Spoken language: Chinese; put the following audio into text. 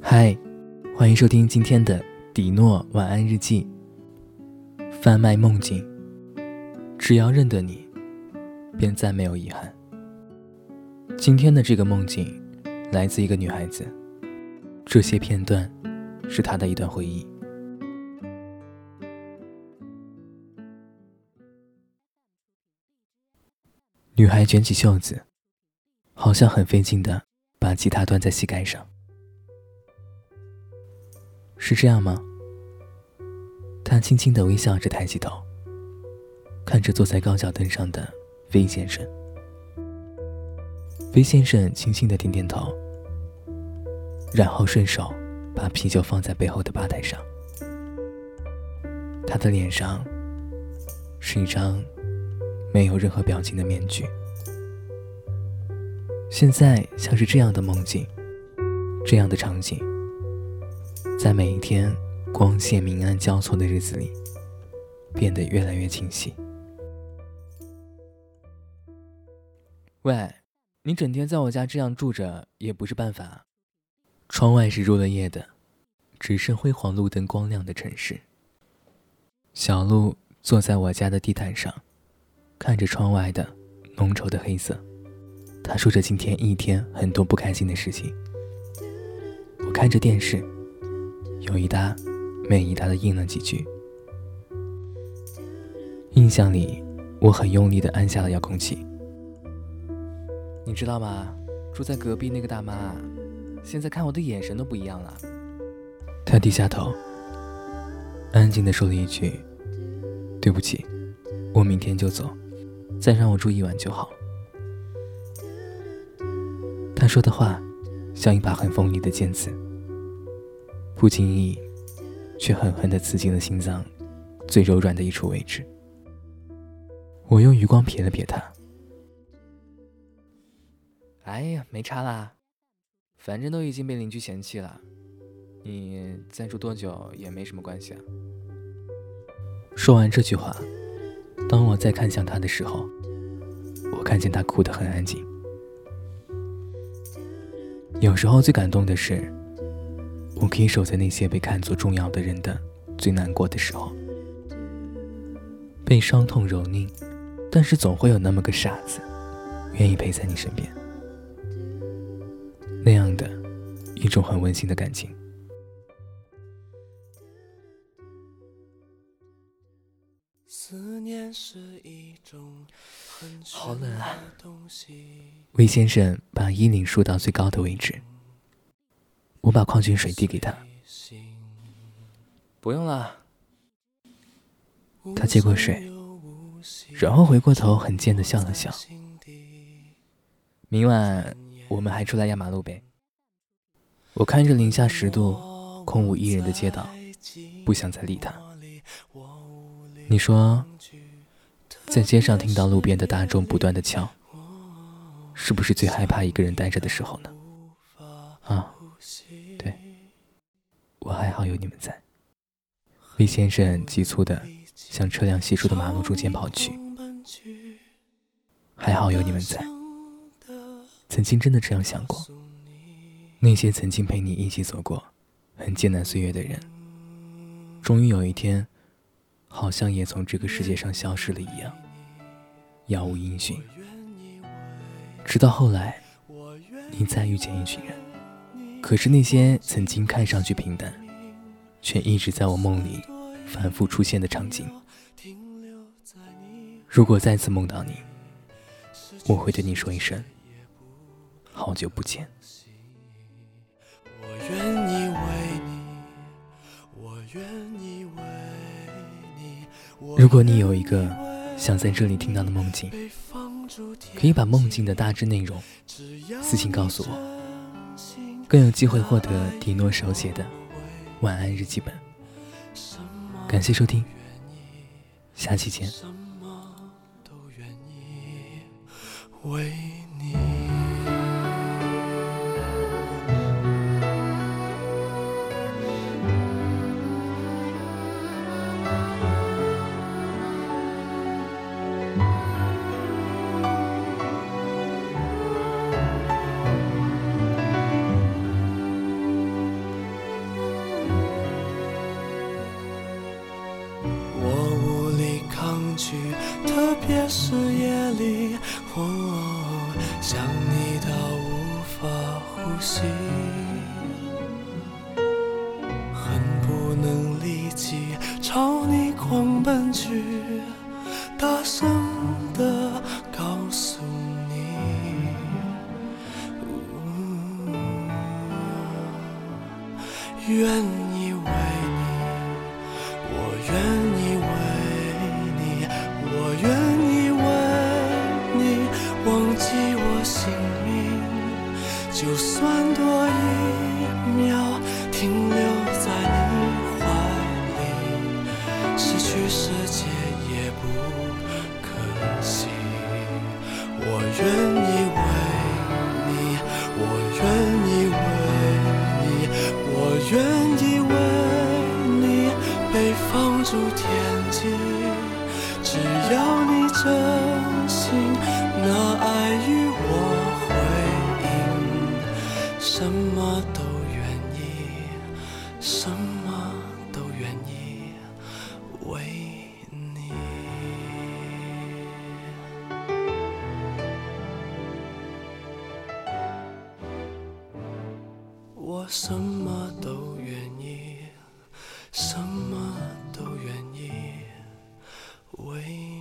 嗨，欢迎收听今天的迪诺晚安日记。贩卖梦境，只要认得你，便再没有遗憾。今天的这个梦境来自一个女孩子，这些片段是她的一段回忆。女孩卷起袖子，好像很费劲的把吉他端在膝盖上。是这样吗？他轻轻的微笑着，抬起头，看着坐在高脚凳上的 V 先生。V 先生轻轻的点点头，然后顺手把啤酒放在背后的吧台上。他的脸上是一张没有任何表情的面具。现在像是这样的梦境，这样的场景。在每一天光线明暗交错的日子里，变得越来越清晰。喂，你整天在我家这样住着也不是办法。窗外是入了夜的，只剩辉煌路灯光亮的城市。小鹿坐在我家的地毯上，看着窗外的浓稠的黑色。他说着今天一天很多不开心的事情。我看着电视。有一搭没一搭的应了几句。印象里，我很用力的按下了遥控器。你知道吗？住在隔壁那个大妈，现在看我的眼神都不一样了。她低下头，安静的说了一句：“对不起，我明天就走，再让我住一晚就好。”她说的话，像一把很锋利的剑刺。不经意，却狠狠地刺进了心脏最柔软的一处位置。我用余光瞥了瞥他。哎呀，没差啦，反正都已经被邻居嫌弃了，你再住多久也没什么关系啊。说完这句话，当我再看向他的时候，我看见他哭得很安静。有时候最感动的是。我可以守在那些被看作重要的人的最难过的时候，被伤痛蹂躏，但是总会有那么个傻子，愿意陪在你身边，那样的一种很温馨的感情。好冷啊！魏先生把衣领竖到最高的位置。我把矿泉水递给他，不用了。他接过水，然后回过头，很贱的笑了笑。明晚我们还出来压马路呗。我看着零下十度、空无一人的街道，不想再理他。你说，在街上听到路边的大钟不断的敲，是不是最害怕一个人呆着的时候呢？啊？对，我还好有你们在。魏先生急促的向车辆稀疏的马路中间跑去。还好有你们在。曾经真的这样想过，那些曾经陪你一起走过很艰难岁月的人，终于有一天，好像也从这个世界上消失了一样，杳无音讯。直到后来，你再遇见一群人。可是那些曾经看上去平淡，却一直在我梦里反复出现的场景，如果再次梦到你，我会对你说一声“好久不见”。如果你有一个想在这里听到的梦境，可以把梦境的大致内容私信告诉我。更有机会获得迪诺手写的晚安日记本。感谢收听，下期见。也是夜里，想你到无法呼吸，恨不能立即朝你狂奔去，大声的告诉你。愿意为你，我愿意。就算多一秒停留在你怀里，失去世界也不可惜。我愿意为你，我愿意为你，我愿意为你被放逐天际。只要你真心拿爱与什么都愿意，什么都愿意为你。我什么都愿意，什么都愿意为